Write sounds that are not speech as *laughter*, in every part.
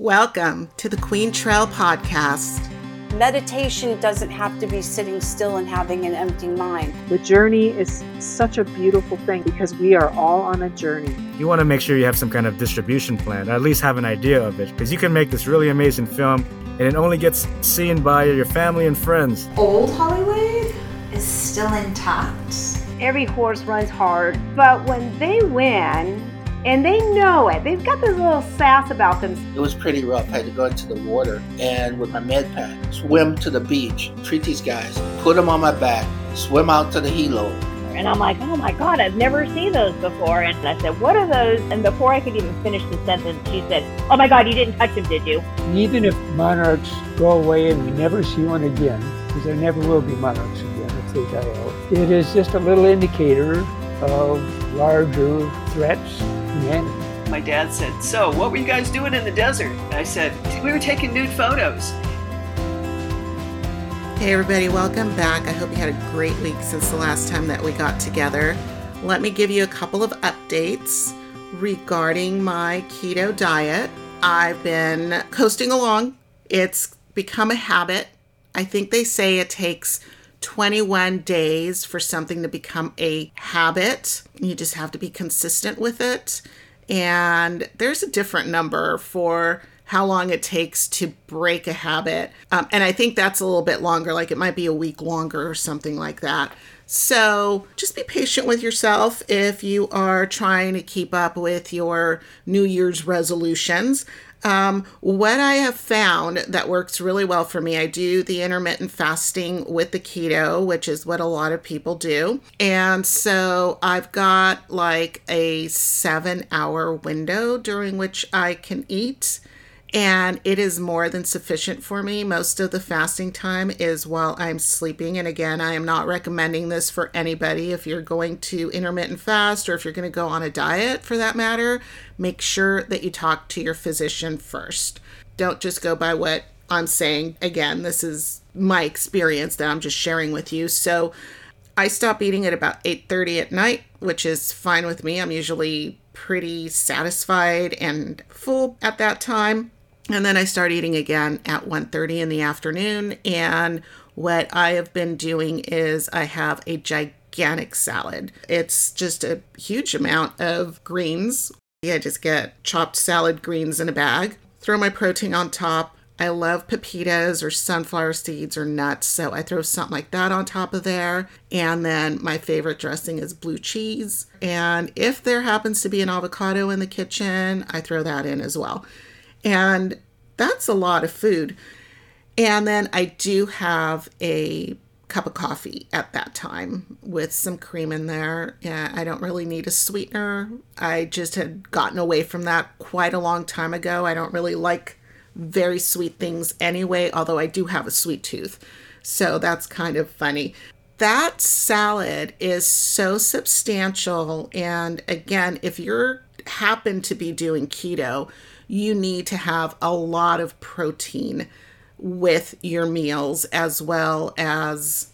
Welcome to the Quaintrelle Podcast. Meditation doesn't have to be sitting still and having an empty mind. The journey is such a beautiful thing because we are all on a journey. You want to make sure you have some kind of distribution plan, at least have an idea of it, because you can make this really amazing film and it only gets seen by your family and friends. Old Hollywood is still intact. Every horse runs hard, but when they win, and they know it. They've got this little sass about them. It was pretty rough. I had to go into the water and with my med pack, swim to the beach, treat these guys, put them on my back, swim out to the helo. And I'm like, oh my God, I've never seen those before. And I said, what are those? And before I could even finish the sentence, she said, oh my God, you didn't touch them, did you? Even if monarchs go away and we never see one again, because there never will be monarchs again if they die out, it is just a little indicator of larger threats humanity. My dad said, So, what were you guys doing in the desert? I said, We were taking nude photos. Hey, everybody, welcome back. I hope you had a great week since the last time that we got together. Let me give you a couple of updates regarding my keto diet. I've been coasting along, it's become a habit. I think they say it takes 21 days for something to become a habit. You just have to be consistent with it. And there's a different number for how long it takes to break a habit. Um, and I think that's a little bit longer, like it might be a week longer or something like that. So just be patient with yourself if you are trying to keep up with your New Year's resolutions. Um, what I have found that works really well for me, I do the intermittent fasting with the keto, which is what a lot of people do. And so I've got like a seven hour window during which I can eat and it is more than sufficient for me. Most of the fasting time is while I'm sleeping. And again, I am not recommending this for anybody. If you're going to intermittent fast or if you're going to go on a diet for that matter, make sure that you talk to your physician first. Don't just go by what I'm saying. Again, this is my experience that I'm just sharing with you. So I stop eating at about 8:30 at night, which is fine with me. I'm usually pretty satisfied and full at that time and then I start eating again at 1:30 in the afternoon and what I have been doing is I have a gigantic salad. It's just a huge amount of greens. I just get chopped salad greens in a bag, throw my protein on top. I love pepitas or sunflower seeds or nuts, so I throw something like that on top of there. And then my favorite dressing is blue cheese. And if there happens to be an avocado in the kitchen, I throw that in as well. And that's a lot of food. And then I do have a cup of coffee at that time with some cream in there. Yeah, I don't really need a sweetener. I just had gotten away from that quite a long time ago. I don't really like very sweet things anyway, although I do have a sweet tooth. So that's kind of funny. That salad is so substantial. And again, if you're happen to be doing keto, you need to have a lot of protein with your meals as well as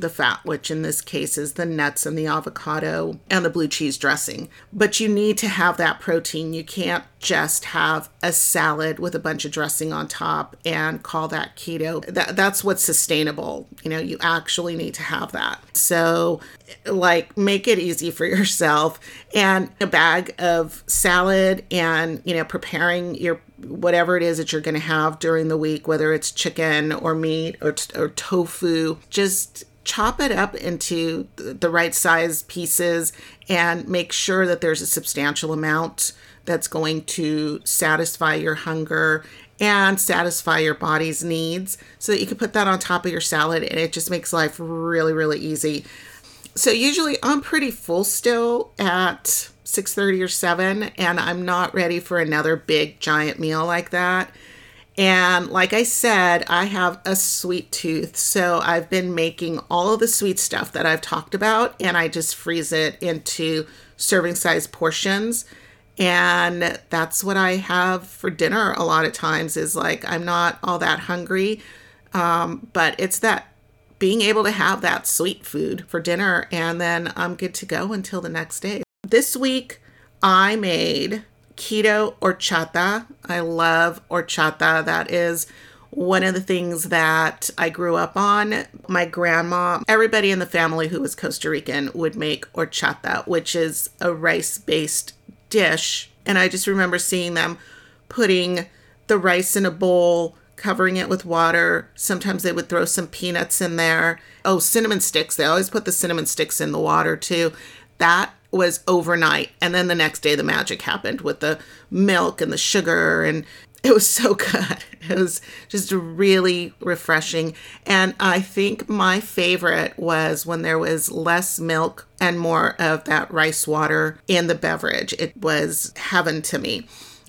the fat, which in this case is the nuts and the avocado and the blue cheese dressing. But you need to have that protein. You can't just have a salad with a bunch of dressing on top and call that keto. That, that's what's sustainable. You know, you actually need to have that. So, like, make it easy for *laughs* yourself and a bag of salad and, you know, preparing your whatever it is that you're going to have during the week, whether it's chicken or meat or, or tofu, just chop it up into the right size pieces and make sure that there's a substantial amount that's going to satisfy your hunger and satisfy your body's needs. So that you can put that on top of your salad and it just makes life really really easy. So usually i'm pretty full still at 6.30 or 7 and i'm not ready for another big giant meal like that and like I said, I have a sweet tooth. So I've been making all of the sweet stuff that I've talked about and I just freeze it into serving size portions. And that's what I have for dinner a lot of times is like I'm not all that hungry. Um, but it's that being able to have that sweet food for dinner and then I'm good to go until the next day. This week I made keto horchata. I love horchata. That is one of the things that I grew up on. My grandma, everybody in the family who was Costa Rican would make horchata, which is a rice based dish. And I just remember seeing them putting the rice in a bowl, covering it with water. Sometimes they would throw some peanuts in there. Oh, cinnamon sticks. They always put the cinnamon sticks in the water too. That was overnight. And then the next day, the magic happened with the milk and the sugar. And it was *laughs* so good. It was just really refreshing. And I think my favorite was when there was less milk and more of that rice water in the beverage. It was heaven to me.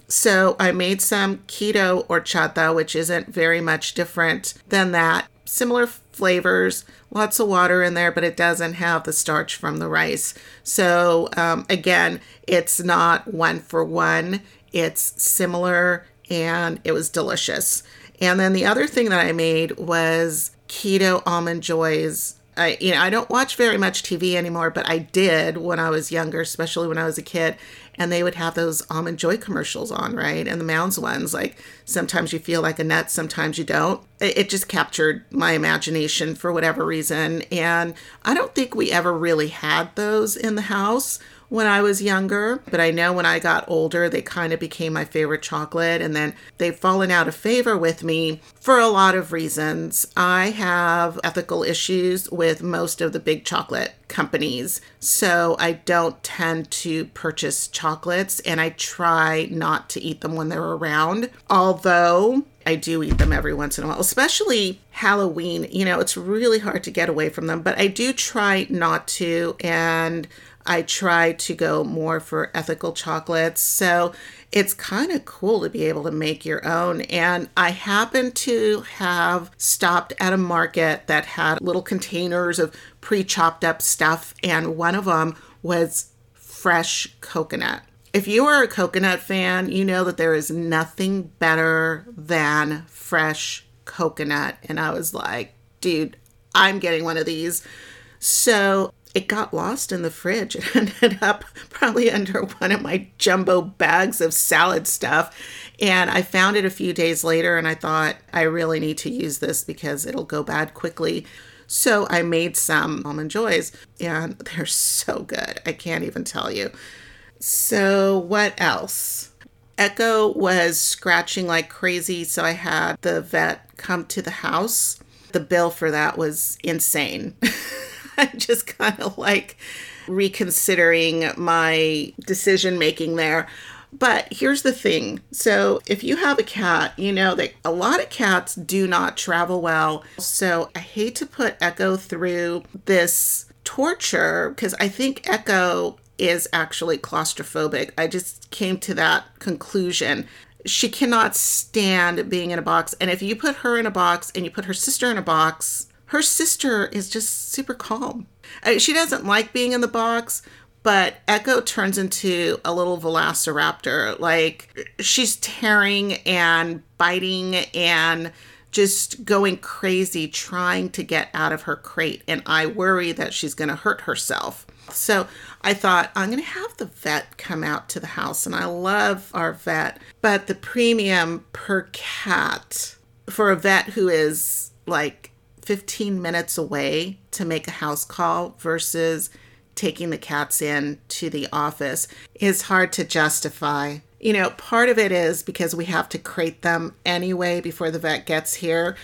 So I made some keto horchata, which isn't very much different than that. Similar flavors, lots of water in there, but it doesn't have the starch from the rice. So um, again, it's not one for one. It's similar and it was delicious. And then the other thing that I made was keto almond joys. I you know I don't watch very much TV anymore, but I did when I was younger, especially when I was a kid and they would have those almond joy commercials on, right? And the Mounds ones, like sometimes you feel like a nut, sometimes you don't. It, just captured my imagination for whatever reason. And I don't think we ever really had those in the house when I was younger, but I know when I got older, they kind of became my favorite chocolate. And then they've fallen out of favor with me for a lot of reasons. I have ethical issues with most of the big chocolate companies, so I don't tend to purchase chocolates and I try not to eat them when they're around. Although I do eat them every once in a while, especially Halloween. You know, it's really hard to get away from them, but I do try not to. And I try to go more for ethical chocolates. So it's kind of cool to be able to make your own. And I happen to have stopped at a market that had little containers of pre chopped up stuff, and one of them was fresh coconut. If you are a coconut fan, you know that there is nothing better than fresh coconut. And I was like, dude, I'm getting one of these. So it got lost in the fridge. *laughs* It ended up probably under one of my jumbo bags of salad stuff. And I found it a few days later and I thought, I really need to use this because it'll go bad quickly. So I made some almond joys and *laughs* they're so good. I can't even tell you. So, what else? Echo was scratching like crazy. So I had the vet come to the house. The bill for that was insane. *laughs* *laughs* I'm just kind of like reconsidering my decision making there. But here's the thing. So, if you have a cat, you know that a lot of cats do not travel well. So, I hate to put Echo through this torture because I think Echo is actually claustrophobic. I just came to that conclusion. She cannot stand being in a box. And if you put her in a box and you put her sister in a box, her sister is just super calm. Uh, she doesn't like being in the box, but Echo turns into a little velociraptor. Like she's tearing and biting and just going crazy trying to get out of her crate. And I worry that she's going to hurt herself. So I thought, I'm going to have the vet come out to the house. And I love our vet, but the premium per cat for a vet who is like 15 minutes away to make a house call versus taking the cats in to the office is hard to justify. You know, part of it is because we have to crate them anyway before the vet gets here.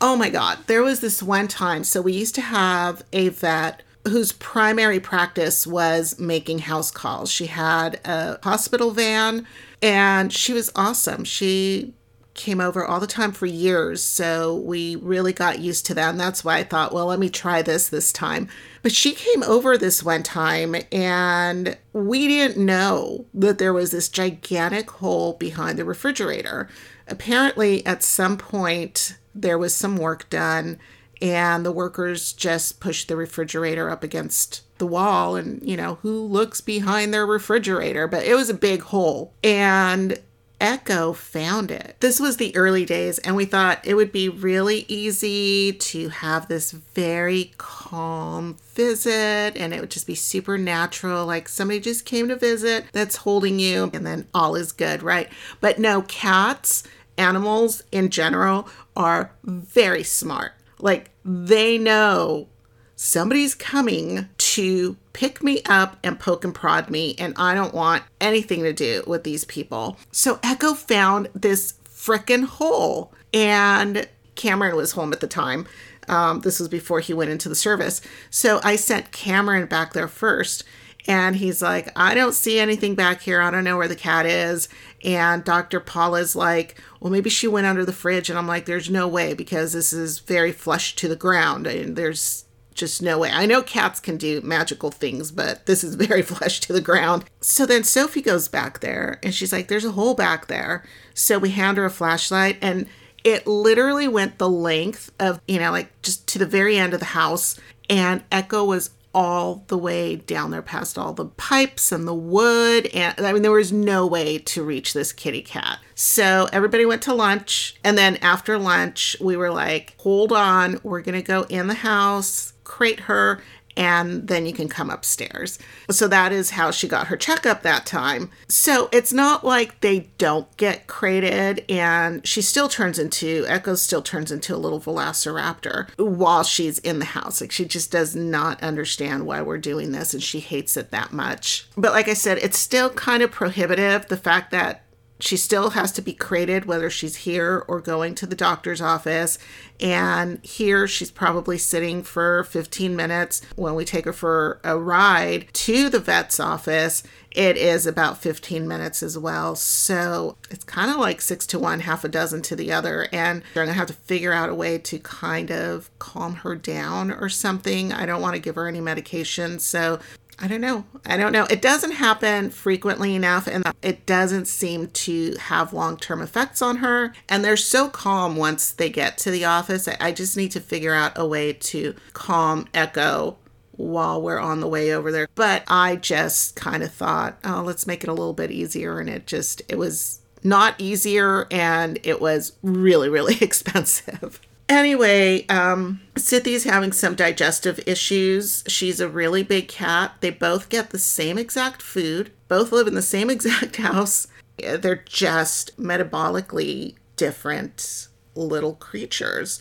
Oh my God, there was this one time. So we used to have a vet whose primary practice was making house calls. She had a hospital van and she was awesome. She came over all the time for years. So we really got used to that. And that's why I thought, well, let me try this this time. But she came over this one time and we didn't know that there was this gigantic hole behind the refrigerator. Apparently, at some point, there was some work done and the workers just pushed the refrigerator up against the wall and you know who looks behind their refrigerator but it was a big hole and Echo found it. This was the early days, and we thought it would be really easy to have this very calm visit, and it would just be super natural. Like somebody just came to visit that's holding you, and then all is good, right? But no, cats, animals in general, are very smart. Like they know somebody's coming to pick me up and poke and prod me, and I don't want anything to do with these people. So Echo found this frickin' hole, and Cameron was home at the time. Um, this was before he went into the service. So I sent Cameron back there first. And he's like, I don't see anything back here. I don't know where the cat is. And Dr. Paula's like, well, maybe she went under the fridge. And I'm like, there's no way because this is very flush to the ground. And there's just no way. I know cats can do magical things, but this is *laughs* very flesh to the ground. So then Sophie goes back there and she's like, There's a hole back there. So we hand her a flashlight and it literally went the length of, you know, like just to the very end of the house. And Echo was all the way down there past all the pipes and the wood. And I mean, there was no way to reach this kitty cat. So everybody went to lunch. And then after lunch, we were like, hold on, we're going to go in the house crate her and then you can come upstairs. So that is how she got her checkup that time. So it's not like they don't get crated, and she still turns into, Echo still turns into a little velociraptor while she's in the house. Like she just does not understand why we're doing this and she hates it that much. But like I said, it's still kind of prohibitive the fact that she still has to be crated whether she's here or going to the doctor's office. And here she's probably sitting for 15 minutes. When we take her for a ride to the vet's office, it is about 15 minutes as well. So it's kind of like six to one, half a dozen to the other. And they're going to have to figure out a way to kind of calm her down or something. I don't want to give her any medication. So I don't know. I don't know. It doesn't happen frequently enough, and it doesn't seem to have long term effects on her. And they're so calm once they get to the office. I just need to figure out a way to calm Echo while we're on the way over there. But I just kind of thought, oh, let's make it a little bit easier. And it just, it was not easier and it was really, really *laughs* expensive. Anyway, um, Sithy's having some digestive issues. She's a really big cat. They both get the same exact food, both live in the same *laughs* exact house. They're just metabolically different little creatures.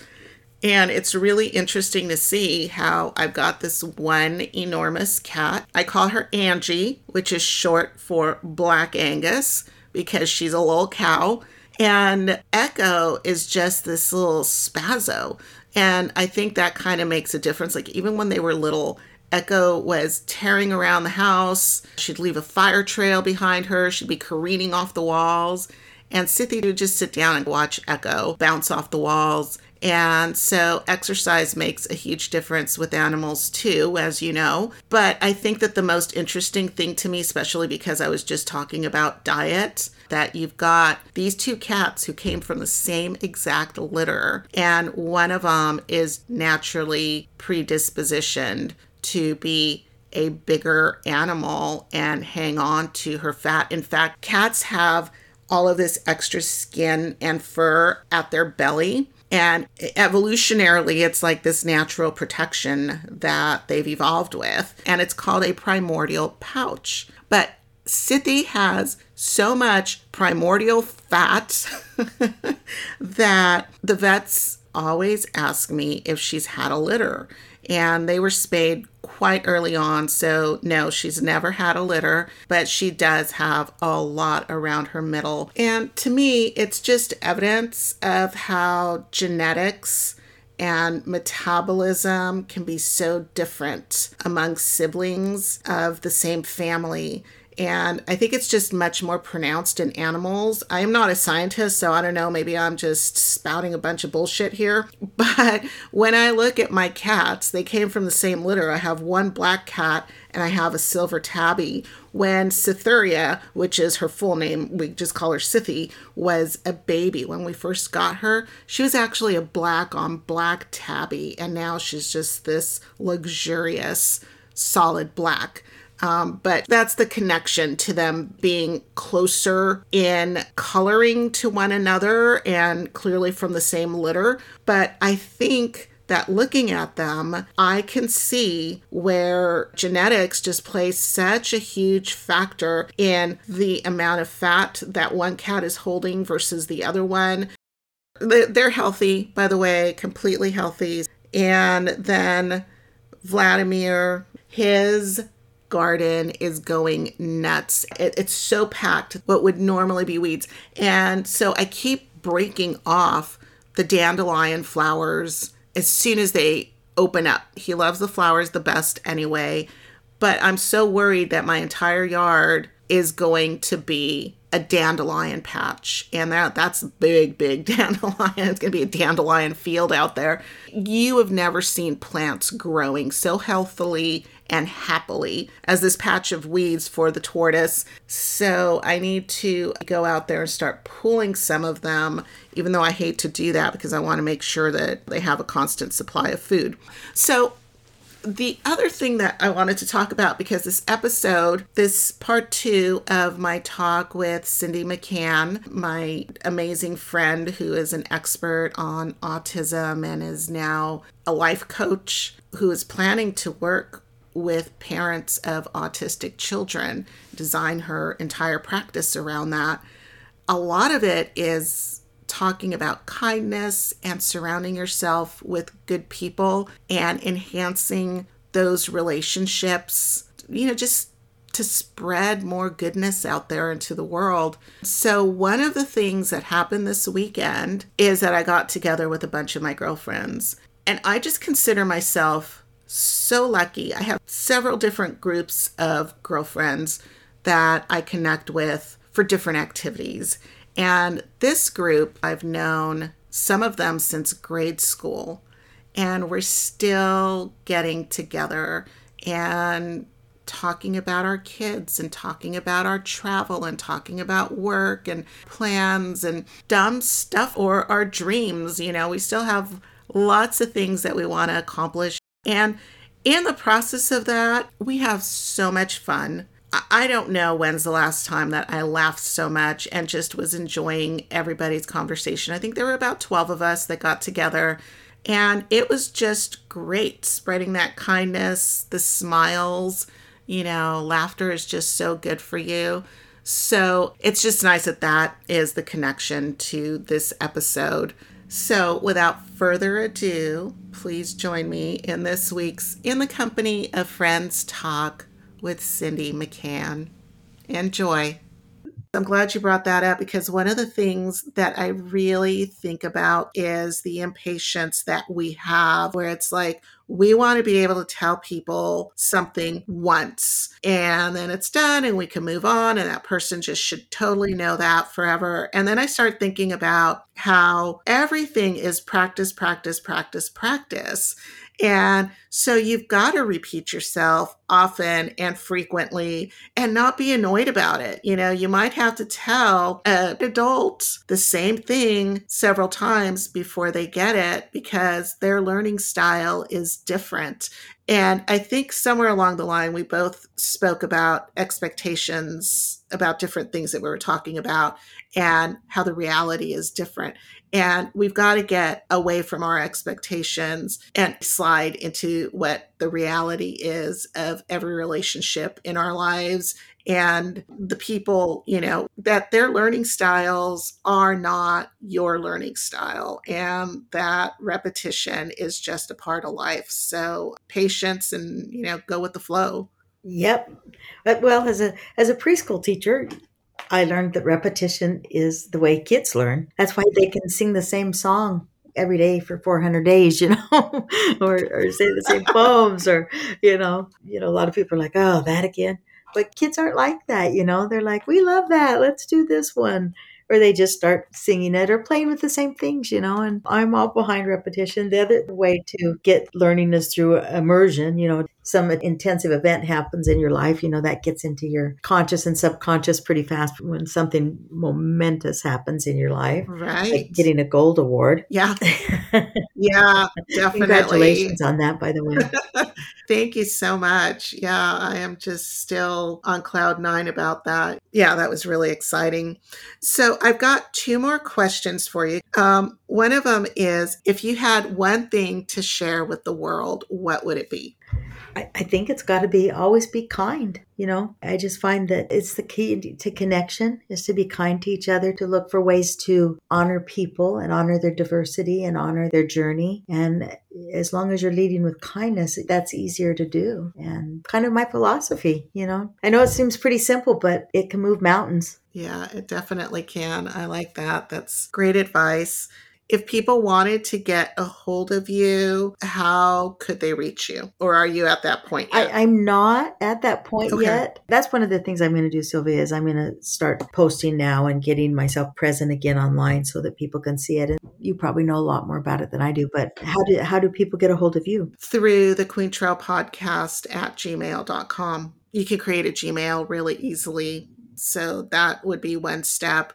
And it's really interesting to see how I've got this one enormous cat. I call her Angie, which is short for Black Angus because she's a little cow. And Echo is just this little spazzo. And I think that kind of makes a difference. Like, even when they were little, Echo was tearing around the house. She'd leave a fire trail behind her. She'd be careening off the walls. And Sithy would just sit down and watch Echo bounce off the walls. And so exercise makes a huge difference with animals too, as you know. But I think that the most interesting thing to me, especially because I was just talking about diet, that you've got these two cats who came from the same exact litter, and one of them is naturally predispositioned to be a bigger animal and hang on to her fat. In fact, cats have all of this extra skin and fur at their belly and evolutionarily, it's like this natural protection that they've evolved with. And it's called a primordial pouch. But Sithy has so much primordial fat *laughs* that the vets always ask me if she's had a litter. And they were spayed quite early on. So, no, she's never had a litter, but she does have a lot around her middle. And to me, it's just evidence of how genetics and metabolism can be so different among siblings of the same family and I think it's just much more pronounced in animals. I am not a scientist, so I don't know, maybe I'm just spouting a bunch of bullshit here. *laughs* But when I look at my cats, they came from the same litter. I have one black cat and I have a silver tabby. When Cytherea, which is her full name, we just call her Sithy, was a baby when we first got her, she was actually a black on black tabby, and now she's just this luxurious solid black. Um, but that's the connection to them being closer in coloring to one another and clearly from the same litter. But I think that looking at them, I can see where genetics just plays such a huge factor in the amount of fat that one cat is holding versus the other one. They're healthy, by the way, completely healthy. And then Vladimir, his garden is going nuts. It, it's so packed, what would normally be weeds. And so I keep breaking off the dandelion flowers as soon as they open up. He loves the flowers the best anyway. But I'm so worried that my entire yard is going to be a dandelion patch. And that that's big, big *laughs* dandelion. It's going to be a dandelion field out there. You have never seen plants growing so healthily and happily as this patch of weeds for the tortoise. So I need to go out there and start pulling some of them, even though I hate to do that because I want to make sure that they have a constant supply of food. So the other thing that I wanted to talk about because this episode, this part two of my talk with Cindy McCann, my amazing friend who is an expert on autism and is now a life coach who is planning to work with parents of autistic children, design her entire practice around that. A lot of it is talking about kindness and surrounding yourself with good people and enhancing those relationships, you know, just to spread more goodness out there into the world. So, one of the things that happened this weekend is that I got together with a bunch of my girlfriends, and I just consider myself so lucky. I have several different groups of girlfriends that I connect with for different activities. And this group, I've known some of them since grade school, and we're still getting together and talking about our kids and talking about our travel and talking about work and plans and dumb stuff or our dreams. You know, we still have lots of things that we want to accomplish. And in the process of that, we have so much fun. I don't know when's the last time that I laughed so much and just was enjoying everybody's conversation. I think there were about 12 of us that got together and it was just great spreading that kindness, the smiles, you know, laughter is just so good for you. So it's just nice that that is the connection to this episode. So without further ado, please join me in this week's In the Company of Friends Talk with Cindy McCann. Enjoy. I'm glad you brought that up because one of the things that I really think about is the impatience that we have, where it's like we want to be able to tell people something once and then it's done and we can move on, and that person just should totally know that forever. And then I start thinking about how everything is practice, practice, practice, practice. And so you've got to repeat yourself often and frequently and not be annoyed about it. You know, you might have to tell an adult the same thing several times before they get it because their learning style is different. And I think somewhere along the line, we both spoke about expectations about different things that we were talking about and how the reality is different. And we've got to get away from our expectations and slide into what the reality is of every relationship in our lives and the people, you know, that their learning styles are not your learning style and that repetition is just a part of life. So patience and, you know, go with the flow. Yep. But well, as a as a preschool teacher, I learned that repetition is the way kids learn. That's why they can sing the same song every day for 400 days, you *laughs* know, or, or say the same *laughs* poems, or you know, you know, a lot of people are like, "Oh, that again." But kids aren't like that, you know. They're like, "We love that. Let's do this one." or they just start singing it or playing with the same things, you know. And I'm all behind repetition. The other way to get learning is through immersion, you know. Some intensive event happens in your life, you know, that gets into your conscious and subconscious pretty fast when something momentous happens in your life. Right. Like getting a gold award. Yeah. *laughs* yeah, definitely. Congratulations on that, by the way. *laughs* Thank you so much. Yeah, I am just still on cloud nine about that. Yeah, that was really exciting. So, I've got two more questions for you. Um, one of them is if you had one thing to share with the world, what would it be? I, I think it's got to be always be kind. You know, I just find that it's the key to connection is to be kind to each other, to look for ways to honor people and honor their diversity and honor their journey. And as long as you're leading with kindness, that's easier to do. And kind of my philosophy, you know. I know it seems pretty simple, but it can move mountains. Yeah, it definitely can. I like that. That's great advice if people wanted to get a hold of you, how could they reach you? Or are you at that point yet? I, am not at that point okay. yet. That's one of the things I'm going to do, Sylvia, is I'm going to start posting now and getting myself present again online so that people can see it. And you probably know a lot more about it than I do, but how do, how do people get a hold of you? Through the Quaintrelle podcast at gmail.com. You can create a Gmail really easily. So that would be one step.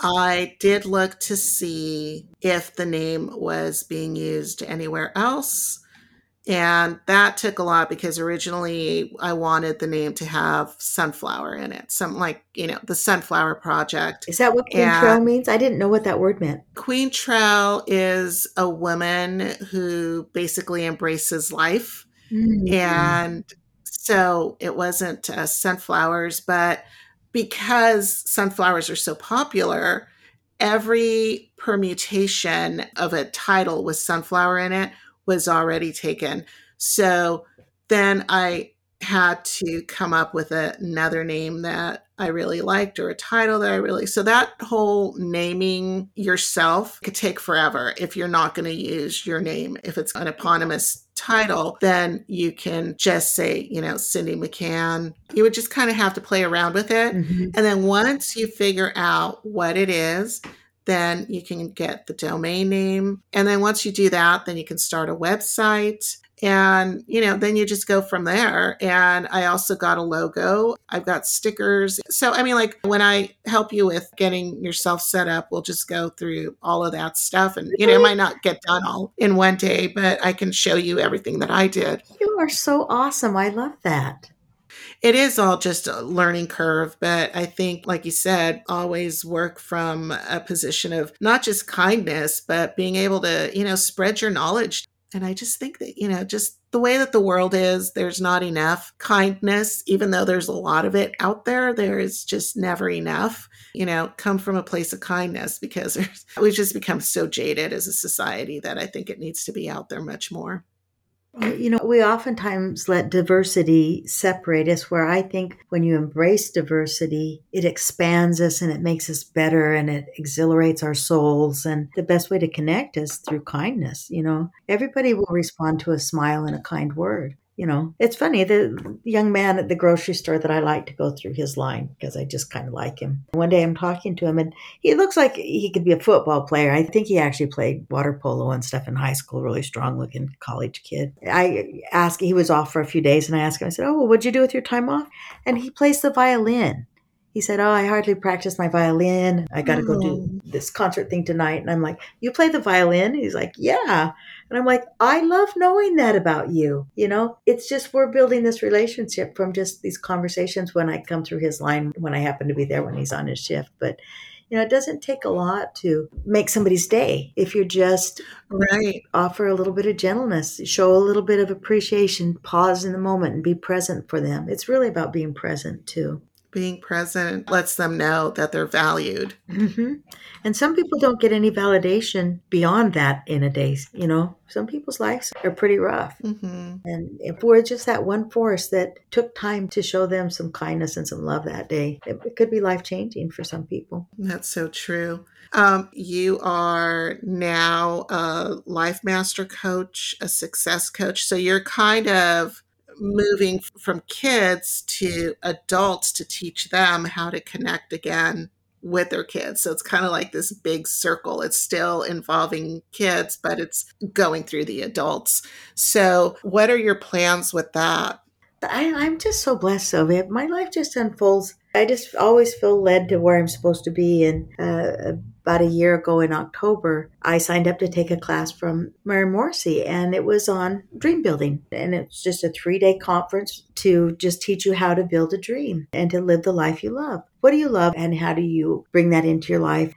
I did look to see if the name was being used anywhere else. And that took a lot because originally I wanted the name to have sunflower in it. Something like, you know, the Sunflower Project. Is that what Queen and Trail means? I didn't know what that word meant. Quaintrelle is a woman who basically embraces life. Mm-hmm. And so it wasn't uh, sunflowers, but because sunflowers are so popular, every permutation of a title with sunflower in it was already taken. So then I had to come up with a, another name that I really liked or a title that I really so that whole naming yourself could take forever if you're not going to use your name if it's an eponymous title then you can just say you know Cindy McCann you would just kind of have to play around with it mm-hmm. and then once you figure out what it is then you can get the domain name. And then once you do that, then you can start a website and you know then you just go from there. And i also got a logo. I've got stickers. So i mean like when i help you with getting yourself set up we'll just go through all of that stuff. And you know it might not get done all in one day but i can show you everything that i did. You are so awesome. I love that. It is all just a learning curve, but I think, like you said, always work from a position of not just kindness, but being able to, you know, spread your knowledge and I just think that, you know, just the way that the world is, there's not enough kindness, even though there's a lot of it out there, there is just never enough. You know, come from a place of kindness because *laughs* we've just become so jaded as a society that I think it needs to be out there much more. You know, we oftentimes let diversity separate us, where I think when you embrace diversity, it expands us and it makes us better and it exhilarates our souls. And the best way to connect is through kindness. You know, everybody will respond to a smile and a kind word you know, it's funny. The young man at the grocery store that I like to go through his line because I just kind of like him. One day I'm talking to him and he looks like he could be a football player. I think he actually played water polo and stuff in high school, really strong looking college kid. I asked, he was off for a few days and I asked him, I said, Oh, well, what'd you do with your time off? And he plays the violin he said, Oh, I hardly practice my violin. I got to go do oh. this concert thing tonight. And I'm like, You play the violin? He's like, Yeah. And I'm like, I love knowing that about you. You know, it's just we're building this relationship from just these conversations when I come through his line, when I happen to be there when he's on his shift. But you know, it doesn't take a lot to make somebody's day if you just right. offer a little bit of gentleness, show a little bit of appreciation, pause in the moment and be present for them. It's really about being present too being present lets them know that they're valued. Mm-hmm. And some people don't get any validation beyond that in a day. You know, some people's lives are pretty rough. Mm-hmm. And if we're just that one force that took time to show them some kindness and some love that day, it, it could be life changing for some people. That's so true. Um, you are now a life master coach, a success coach. So you're kind of moving from kids to adults to teach them how to connect again with their kids. So it's kind of like this big circle. It's still involving kids, but it's going through the adults. So, what are your plans with that? I, am just so blessed, Sylvia. My life just unfolds. I just always feel led to where I'm supposed to be. And uh, about a year ago in October, I signed up to take a class from Mary Morrissey, and it was on dream building. And it's just a three day conference to just teach you how to build a dream and to live the life you love. What do you love, and how do you bring that into your life?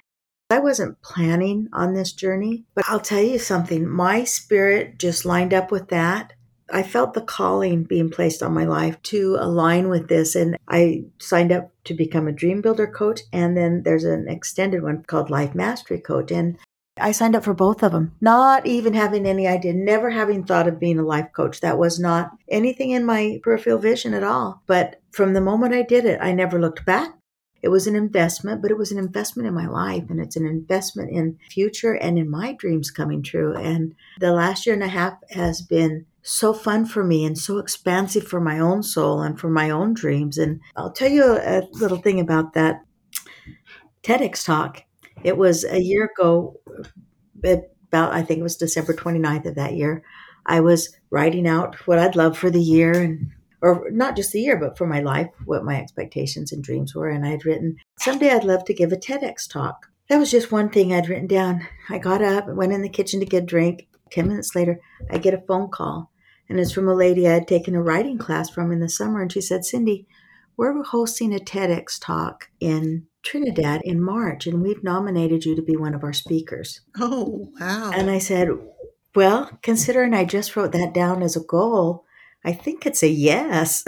I wasn't planning on this journey, but I'll tell you something. My spirit just lined up with that. I felt the calling being placed on my life to align with this. And I signed up to become a dream builder coach. And then there's an extended one called Life Mastery Coach. And I signed up for both of them, not even having any idea, never having thought of being a life coach. That was not anything in my peripheral vision at all. But from the moment I did it, I never looked back. It was an investment, but it was an investment in my life and it's an investment in future and in my dreams coming true. And the last year and a half has been so fun for me and so expansive for my own soul and for my own dreams. And I'll tell you a, little thing about that TEDx talk. It was a year ago, about I think it was December 29th of that year. I was writing out what I'd love for the year and or not just the year, but for my life, what my expectations and dreams were. And I'd written, someday I'd love to give a TEDx talk. That was just one thing I'd written down. I got up, went in the kitchen to get a drink. 10 minutes later, I get a phone call. And it's from a lady I had taken a writing class from in the summer. And she said, Cindy, we're hosting a TEDx talk in Trinidad in March, and we've nominated you to be one of our speakers. Oh, wow. And I said, Well, considering I just wrote that down as a goal, I think it's a yes.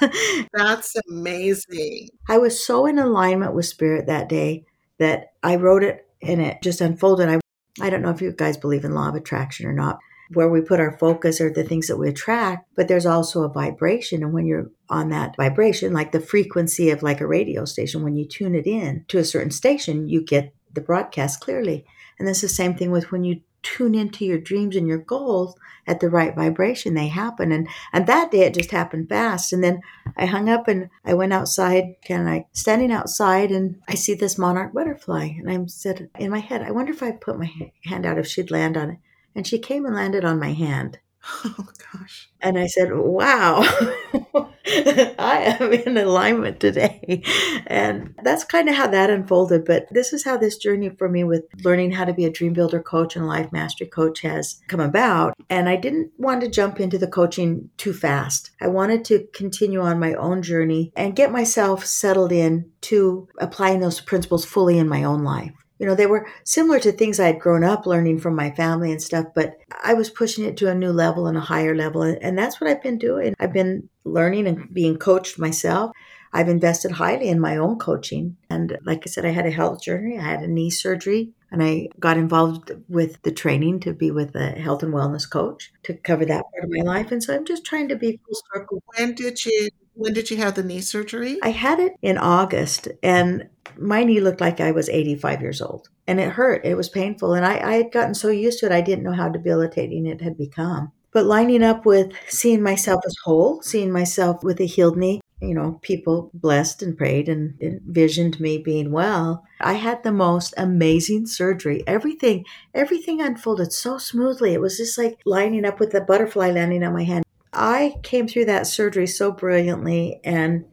*laughs* That's amazing. I was so in alignment with spirit that day that I wrote it and it just unfolded. I I don't know if you guys believe in law of attraction or not, where we put our focus are the things that we attract, but there's also a vibration. And when you're on that vibration, like the frequency of like a radio station, when you tune it in to a certain station, you get the broadcast clearly. And that's the same thing with when you tune into your dreams and your goals at the right vibration they happen and and that day it just happened fast and then i hung up and i went outside kind of standing outside and i see this monarch butterfly and i said in my head i wonder if i put my hand out if she'd land on it and she came and landed on my hand. *laughs* Oh gosh. And I said, Wow, *laughs* I am in alignment today. And that's kind of how that unfolded. But this is how this journey for me with learning how to be a dream builder coach and life mastery coach has come about. And I didn't want to jump into the coaching too fast. I wanted to continue on my own journey and get myself settled in to applying those principles fully in my own life you know, they were similar to things I had grown up learning from my family and stuff, but I was pushing it to a new level and a higher level. And that's what I've been doing. I've been learning and being coached myself. I've invested highly in my own coaching. And like I said, I had a health journey, I had a knee surgery, and I got involved with the training to be with a health and wellness coach to cover that part of my life. And so I'm just trying to be full circle. When did you when did you have the knee surgery? I had it in August, and my knee looked like I was 85 years old. And it hurt. It was painful. And I, I had gotten so used to it, I didn't know how debilitating it had become. But lining up with seeing myself as whole, seeing myself with a healed knee, you know, people blessed and prayed and envisioned me being well. I had the most amazing surgery. Everything, everything unfolded so smoothly. It was just like lining up with a butterfly landing on my hand. I came through that surgery so brilliantly and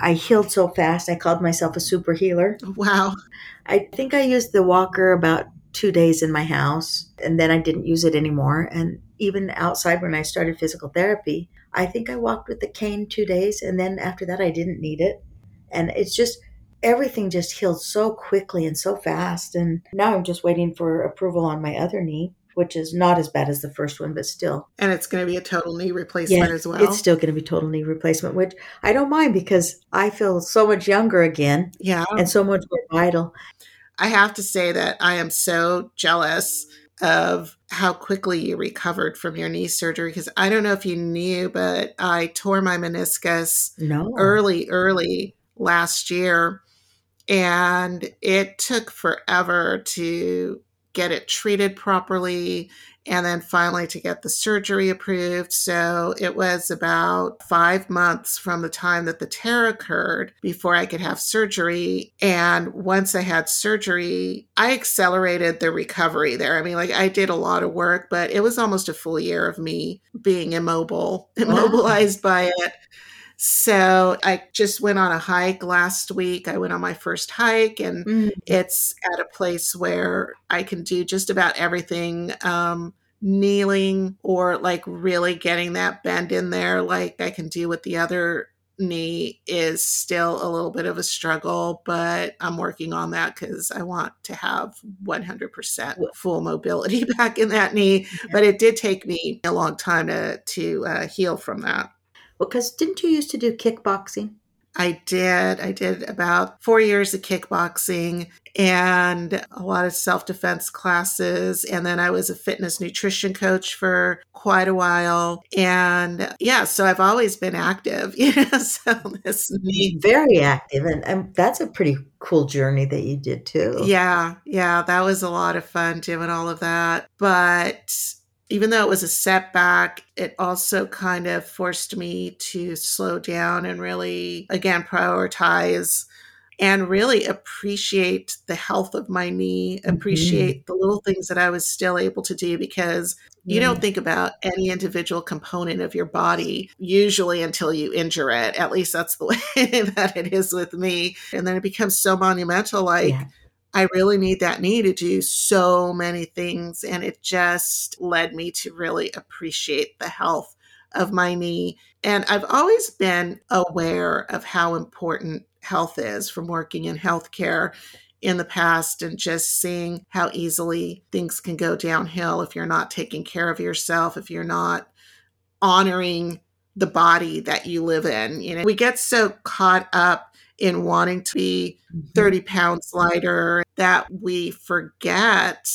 I healed so fast. I called myself a super healer. Wow. I think I used the walker about two days in my house and then I didn't use it anymore. And even outside when I started physical therapy, I think I walked with the cane two days and then after that I didn't need it. And it's just everything just healed so quickly and so fast. And now I'm just waiting for approval on my other knee which is not as bad as the first one, but still. And it's going to be a total knee replacement yeah, as well. It's still going to be total knee replacement, which I don't mind because I feel so much younger again. Yeah. And so much more vital. I have to say that I am so jealous of how quickly you recovered from your knee surgery because I don't know if you knew, but I tore my meniscus no. early, early last year. And it took forever to get it treated properly, and then finally to get the surgery approved. So it was about five months from the time that the tear occurred before I could have surgery. And once I had surgery, I accelerated the recovery there. I mean, like I did a lot of work, but it was almost a full year of me being immobile, immobilized by it So I just went on a hike last week. I went on my first hike, and Mm. it's at a place where I can do just about everything. Um, kneeling or like really getting that bend in there, like I can do with the other knee, is still a little bit of a struggle, but I'm working on that because I want to have 100% full mobility *laughs* back in that knee. But it did take me a long time to, to uh, heal from that. Well, because didn't you used to do kickboxing? I did. I did about four years of kickboxing and a lot of self defense classes. And then I was a fitness nutrition coach for quite a while. And yeah, so I've always been active, *laughs* you know, so this. Very active. And, and that's a pretty cool journey that you did too. Yeah, yeah, that was a lot of fun doing all of that. But even though it was a setback, it also kind of forced me to slow down and really, again, prioritize and really appreciate the health of my knee, mm-hmm. appreciate the little things that I was still able to do because you don't mm. think about any individual component of your body usually until you injure it. At least that's the *laughs* way that it is with me. And then it becomes so monumental like, Yeah. I really need that knee to do so many things. And it just led me to really appreciate the health of my knee. And I've always been aware of how important health is from working in healthcare in the past and just seeing how easily things can go downhill if you're not taking care of yourself, if you're not honoring the body that you live in. You know, we get so caught up in wanting to be 30 pounds lighter that we forget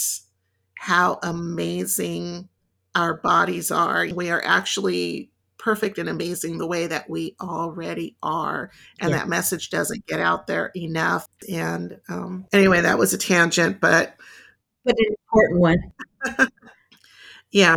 how amazing our bodies are. We are actually perfect and amazing the way that we already are. And Yeah. that message doesn't get out there enough. And um, anyway, that was a tangent, but But an important one. *laughs* yeah,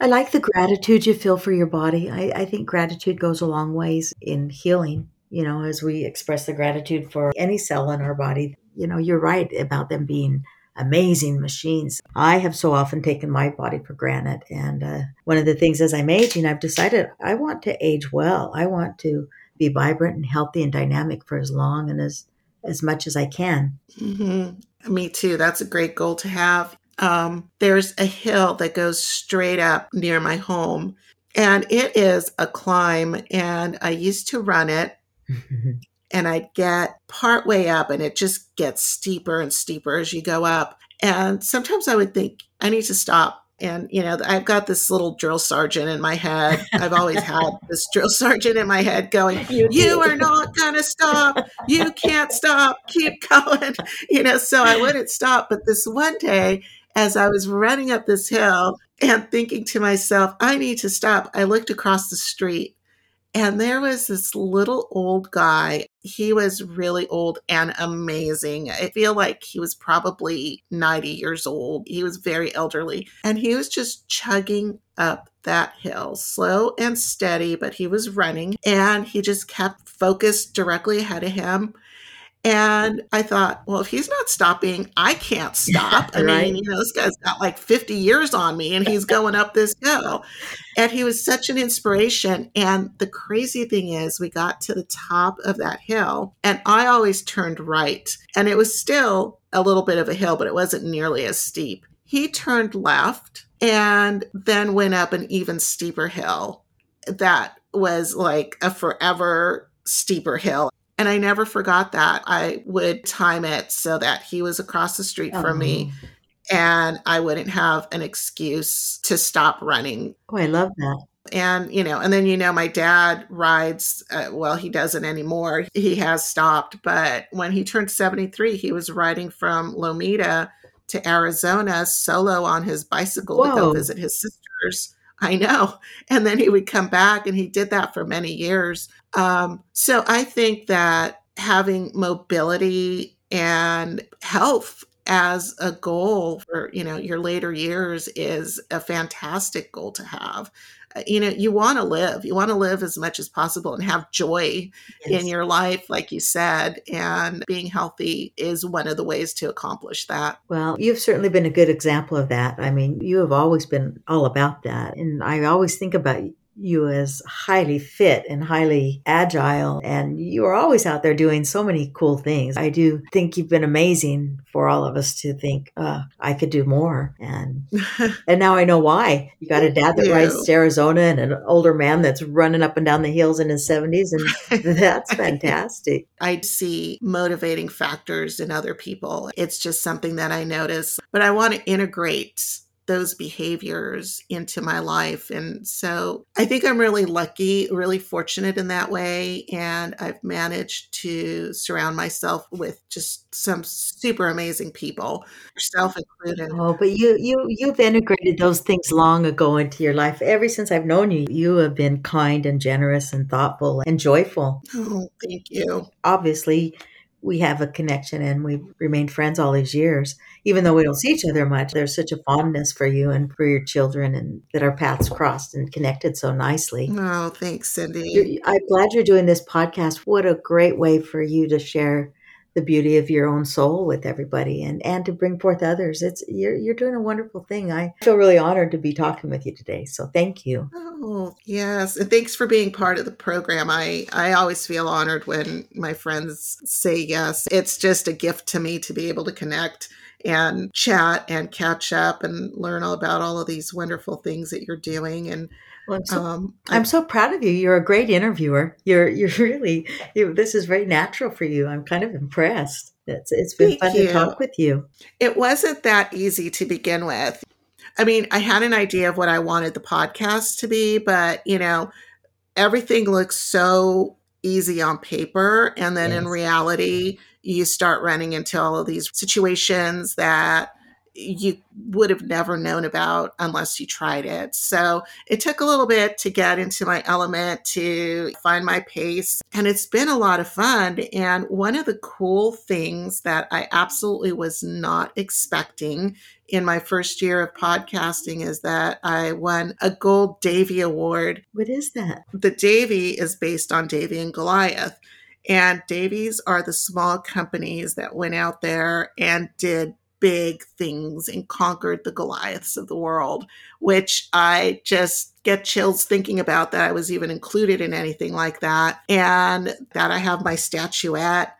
I like the gratitude you feel for your body. I, I think gratitude goes a long ways in healing. You know, as we express the gratitude for any cell in our body, you know, you're right about them being amazing machines. I have so often taken my body for granted. And uh, one of the things as I'm aging, I've decided I want to age well. I want to be vibrant and healthy and dynamic for as long and as, as much as I can. hmm Me too. That's a great goal to have. Um, there's a hill that goes straight up near my home, and it is a climb. And I used to run it, Mm-hmm. and I'd get part way up, and it just gets steeper and steeper as you go up. And sometimes I would think, I need to stop. And, you know, I've got this little drill sergeant in my head. I've always had *laughs* this drill sergeant in my head going, *laughs* You You are not going to stop. You can't stop. Keep going. *laughs* You know, so I wouldn't stop. But this one day, as I was running up this hill and thinking to myself, I need to stop, I looked across the street and there was this little old guy. He was really old and amazing. I feel like he was probably 90 years old. He was very elderly. And he was just chugging up that hill, slow and steady, but he was running and he just kept focused directly ahead of him. And I thought, well, if he's not stopping, I can't stop. *laughs* I Right. mean, you know, this guy's got like 50 years on me and he's going up this hill. And he was such an inspiration. And the crazy thing is, we got to the top of that hill and I always turned right. And it was still a little bit of a hill, but it wasn't nearly as steep. He turned left and then went up an even steeper hill that was like a forever steeper hill. And I never forgot that. I would time it so that he was across the street from me and I wouldn't have an excuse to stop running. Oh, I love that. And, you know, and then, you know, my dad rides, uh, well, he doesn't anymore. He has stopped. But when he turned 73, he was riding from Lomita to Arizona solo on his bicycle to go visit his sisters. *laughs* I know. And then he would come back and he did that for many years. Um, so I think that having mobility and health as a goal for you know your later years is a fantastic goal to have you know you want to live you want to live as much as possible and have joy Yes. in your life like you said and being healthy is one of the ways to accomplish that Well, you've certainly been a good example of that. I mean, you have always been all about that. And I always think about you as highly fit and highly agile, and you are always out there doing so many cool things. I do think you've been amazing for all of us to think, uh, I could do more. And *laughs* and now I know why. You got a dad that rides to Arizona and an older man that's running up and down the hills in his 70s, and *laughs* that's fantastic. I see motivating factors in other people. It's just something that I notice, but I want to integrate those behaviors into my life. And so I think I'm really lucky, really fortunate in that way. And I've managed to surround myself with just some super amazing people, yourself included. Oh, but you you you've integrated those things long ago into your life. Ever since I've known you, you have been kind and generous and thoughtful and joyful. Oh, thank you. Obviously, we have a connection and we've remained friends all these years. Even though we don't see each other much, there's such a fondness for you and for your children, and that our paths crossed and connected so nicely. Oh, thanks, Cindy. You're, I'm glad you're doing this podcast. What a great way for you to share the beauty of your own soul with everybody and and to bring forth others. It's you're you're doing a wonderful thing. I feel really honored to be talking with you today so thank you. Oh yes and thanks for being part of the program. I i always feel honored when my friends say yes. It's just a gift to me to be able to connect and chat and catch up and learn all about all of these wonderful things that you're doing and well, I'm, so, um, I'm so proud of you. You're a great interviewer. You're *laughs* you're really you, this is very natural for you. I'm kind of impressed. It's it's been fun you. to talk with you. It wasn't that easy to begin with. I mean, I had an idea of what I wanted the podcast to be, but you know, everything looks so easy on paper, and then yes. in reality, you start running into all of these situations that you would have never known about unless you tried it. So it took a little bit to get into my element, to find my pace, and it's been a lot of fun. And one of the cool things that I absolutely was not expecting in my first year of podcasting is that I won a Gold Davey Award. What is that? The Davey is based on Davy and Goliath. And Daveys are the small companies that went out there and did big things and conquered the Goliaths of the world, which I just get chills thinking about that I was even included in anything like that. And that I have my statuette.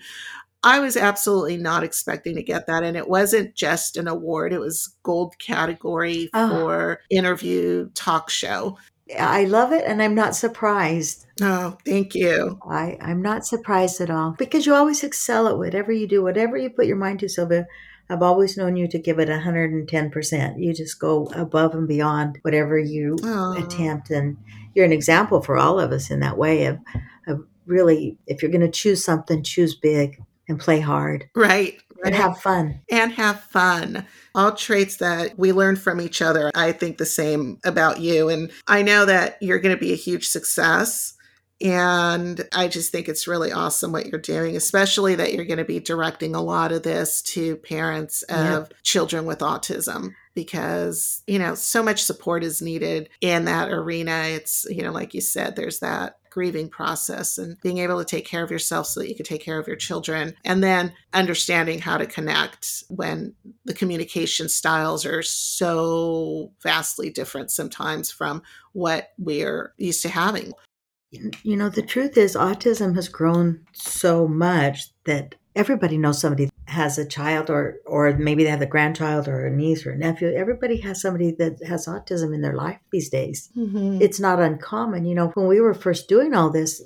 I was absolutely not expecting to get that. And it wasn't just an award, it was gold category oh. for interview talk show. I love it and I'm not surprised. Oh, thank you. I, I'm not surprised at all because you always excel at whatever you do, whatever you put your mind to, Sylvia. I've always known you to give it 110%. You just go above and beyond whatever you Aww. attempt. And you're an example for all of us in that way of, of really, if you're going to choose something, choose big and play hard. Right. And have fun. And have fun. All traits that we learn from each other. I think the same about you. And I know that you're going to be a huge success. And I just think it's really awesome what you're doing, especially that you're going to be directing a lot of this to parents of yeah. children with autism because, you know, so much support is needed in that arena. It's, you know, like you said, there's that grieving process and being able to take care of yourself so that you can take care of your children and then understanding how to connect when the communication styles are so vastly different sometimes from what we're used to having you know, the truth is, autism has grown so much that everybody knows somebody has a child, or or maybe they have a grandchild, or a niece, or a nephew. Everybody has somebody that has autism in their life these days. Mm-hmm. It's not uncommon. You know, when we were first doing all this,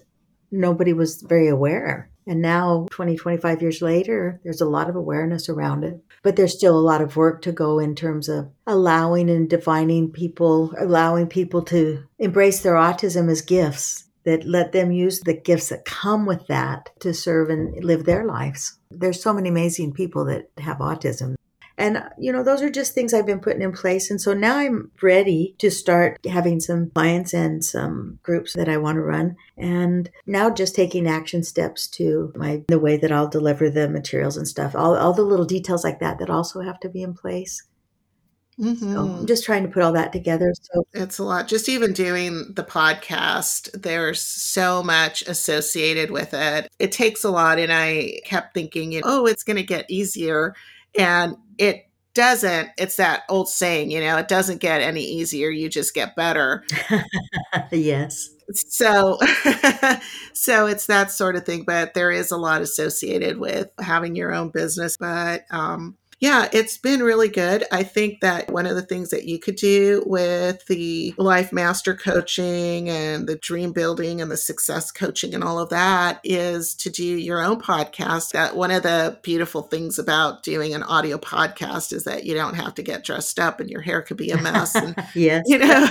nobody was very aware. And now, 20, 25 years later, there's a lot of awareness around it. But there's still a lot of work to go in terms of allowing and defining people, allowing people to embrace their autism as gifts that let them use the gifts that come with that to serve and live their lives. There's so many amazing people that have autism. And, you know, those are just things I've been putting in place. And so now I'm ready to start having some clients and some groups that I want to run. And now just taking action steps to my, the way that I'll deliver the materials and stuff, all, all the little details like that that also have to be in place. Mm-hmm. So I'm just trying to put all that together. So it's a lot. Just even doing the podcast, there's so much associated with it. It takes a lot. And I kept thinking, oh, it's going to get easier. And it doesn't, it's that old saying, you know, it doesn't get any easier. You just get better. *laughs* yes. So, *laughs* so it's that sort of thing. But there is a lot associated with having your own business. But um, yeah, it's been really good. I think that one of the things that you could do with the life master coaching and the dream building and the success coaching and all of that is to do your own podcast. That one of the beautiful things about doing an audio podcast is that you don't have to get dressed up and your hair could be a mess. And, *laughs* yes. You know, *laughs*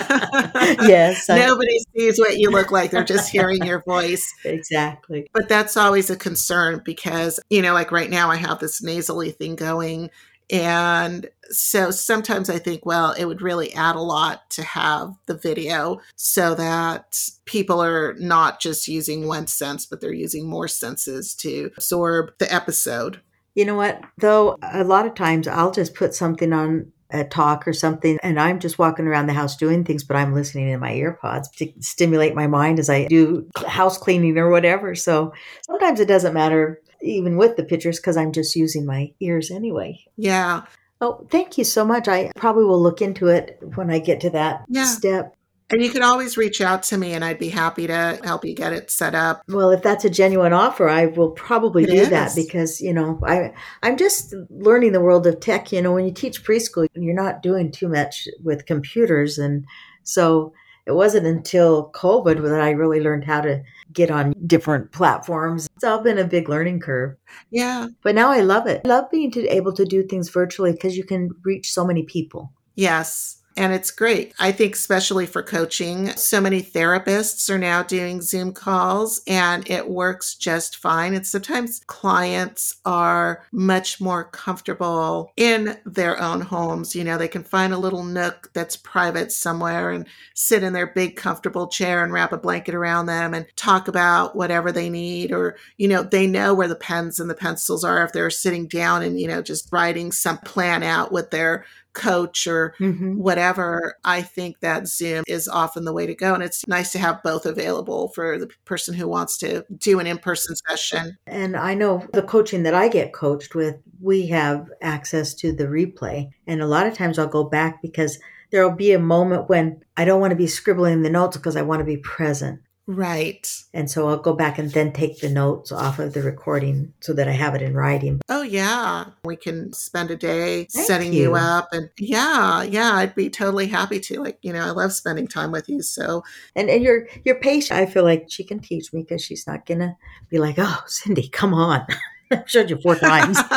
yes. I- nobody sees what you look like. They're just hearing your *laughs* voice. exactly. But that's always a concern because, you know, like right now I have this nasally thing going. And so sometimes I think, well, it would really add a lot to have the video so that people are not just using one sense, but they're using more senses to absorb the episode. You know what? Though a lot of times I'll just put something on a talk or something and I'm just walking around the house doing things, but I'm listening in my earpods to stimulate my mind as I do house cleaning or whatever. So sometimes it doesn't matter even with the pictures because I'm just using my ears anyway. Yeah. Oh, thank you so much. I probably will look into it when I get to that Yeah. step. And you can always reach out to me and I'd be happy to help you get it set up. Well, if that's a genuine offer, I will probably It do that because, you know, I I'm just learning the world of tech, you know, when you teach preschool, you're not doing too much with computers and so it wasn't until COVID that I really learned how to get on different platforms. It's all been a big learning curve. Yeah. But now I love it. I love being to, able to do things virtually because you can reach so many people. Yes. And it's great. I think, especially for coaching, so many therapists are now doing Zoom calls and it works just fine. And sometimes clients are much more comfortable in their own homes. You know, they can find a little nook that's private somewhere and sit in their big, comfortable chair and wrap a blanket around them and talk about whatever they need. Or, you know, they know where the pens and the pencils are if they're sitting down and, you know, just writing some plan out with their coach or Mm-hmm. whatever, I think that Zoom is often the way to go. And it's nice to have both available for the person who wants to do an in person session. And I know the coaching that I get coached with, we have access to the replay. And a lot of times I'll go back because there'll be a moment when I don't want to be scribbling the notes because I want to be present. Right. And so I'll go back and then take the notes off of the recording so that I have it in writing. Yeah. We can spend a day Thank setting you. you. up. And yeah, yeah, I'd be totally happy to. Like, you know, I love spending time with you. So, And and you're you're patient. I feel like she can teach me because she's not gonna be like, oh, Cindy, come on. *laughs* I've showed you four times. *laughs*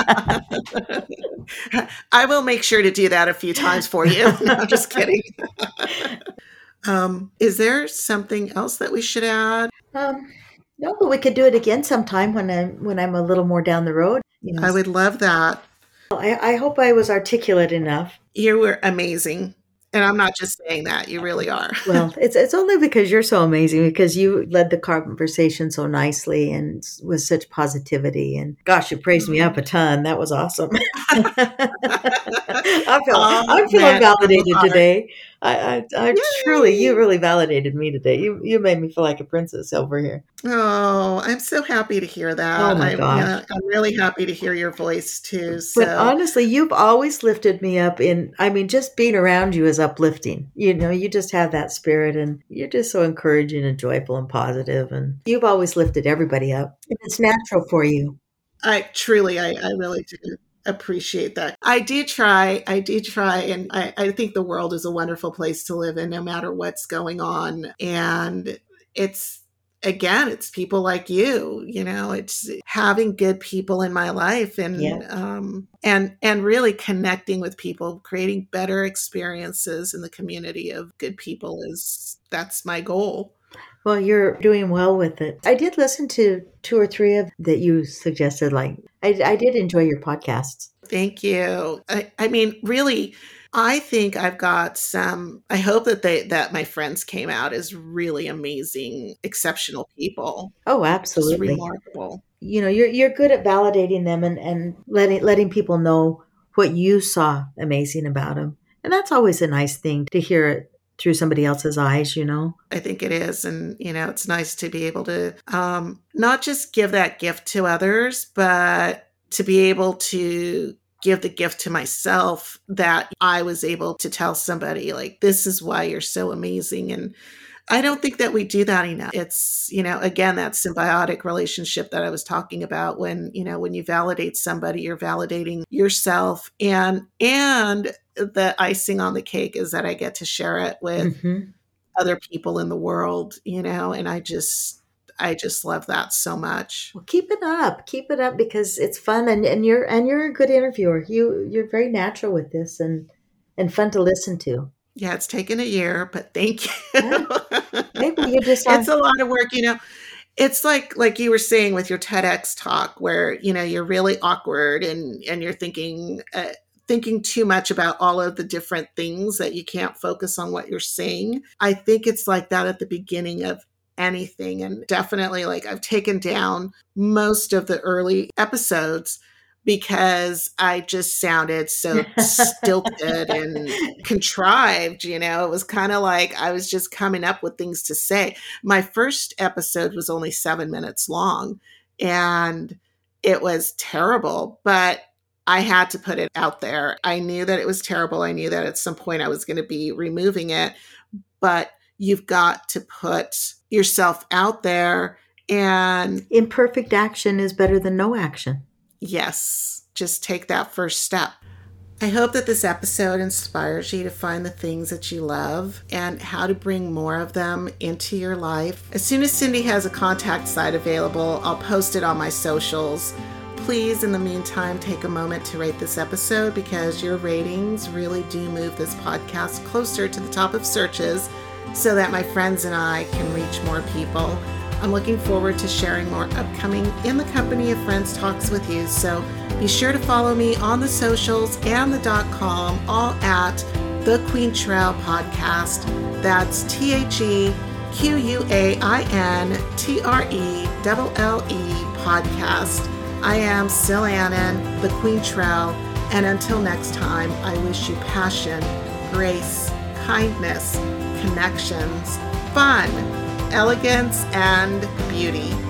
I will make sure to do that a few times for you. *laughs* No, I'm just kidding. um, is there something else that we should add? um, no, but we could do it again sometime when I'm when I'm a little more down the road. You know, I would love that. I, I hope I was articulate enough. You were amazing. And I'm not just saying that, you really are. *laughs* Well, it's it's only because you're so amazing because you led the conversation so nicely and with such positivity. And gosh, you praised me up a ton. That was awesome. *laughs* I feel Oh, I'm feeling validated I'm today. I, I, I truly, you really validated me today. You you made me feel like a princess over here. Oh, I'm so happy to hear that. Oh, my I'm, gosh. yeah, I'm really happy to hear your voice too. So But honestly, you've always lifted me up in I mean, just being around you is uplifting. You know, you just have that spirit and you're just so encouraging and joyful and positive and you've always lifted everybody up. And it's natural for you. I truly, I, I really do appreciate that. I do try, I do try, and I, I think the world is a wonderful place to live in no matter what's going on. And it's, again, it's people like you, you know, it's having good people in my life and, Yeah. um, and, and really connecting with people, creating better experiences in the community of good people is, that's my goal. Well, you're doing well with it. I did listen to two or three of that you suggested. Like, I, I did enjoy your podcasts. Thank you. I, I mean, really, I think I've got some. I hope that they that my friends came out as really amazing, exceptional people. Oh, Just absolutely. remarkable. You know, you're you're good at validating them and, and letting letting people know what you saw amazing about them. And that's always a nice thing to hear through somebody else's eyes, you know. I think it is, and you know, it's nice to be able to um, not just give that gift to others, but to be able to give the gift to myself that I was able to tell somebody, like, this is why you're so amazing. And I don't think that we do that enough. It's, you know, again, that symbiotic relationship that I was talking about when, you know, when you validate somebody, you're validating yourself. And, and the icing on the cake is that I get to share it with Mhm. other people in the world, you know, and I just, I just love that so much. Well, keep it up. Keep it up because it's fun and, and you're and you're a good interviewer. You you're very natural with this and and fun to listen to. Yeah, it's taken a year, but thank you. Maybe you *laughs* just it's a lot of work, you know. It's like like you were saying with your TEDx talk, where you know you're really awkward and and you're thinking uh, thinking too much about all of the different things that you can't focus on what you're saying. I think it's like that at the beginning of anything, and definitely like I've taken down most of the early episodes because I just sounded so *laughs* stilted and contrived. You know, it was kind of like I was just coming up with things to say. My first episode was only seven minutes long and it was terrible, but I had to put it out there. I knew that it was terrible. I knew that at some point I was going to be removing it, but you've got to put yourself out there and imperfect action is better than no action. Yes, just take that first step. I hope that this episode inspires you to find the things that you love and how to bring more of them into your life. As soon as Cindy has a contact site available, I'll post it on my socials. Please, in the meantime, take a moment to rate this episode because your ratings really do move this podcast closer to the top of searches so that my friends and I can reach more people. I'm looking forward to sharing more upcoming In the Company of Friends talks with you. So be sure to follow me on the socials and the dot com, all at the Quaintrelle Podcast. That's T H E Q U A I N T R E L L E Podcast. I am Sil Annan, the Quaintrelle, and until next time, I wish you passion, grace, kindness, connections, fun elegance, and beauty.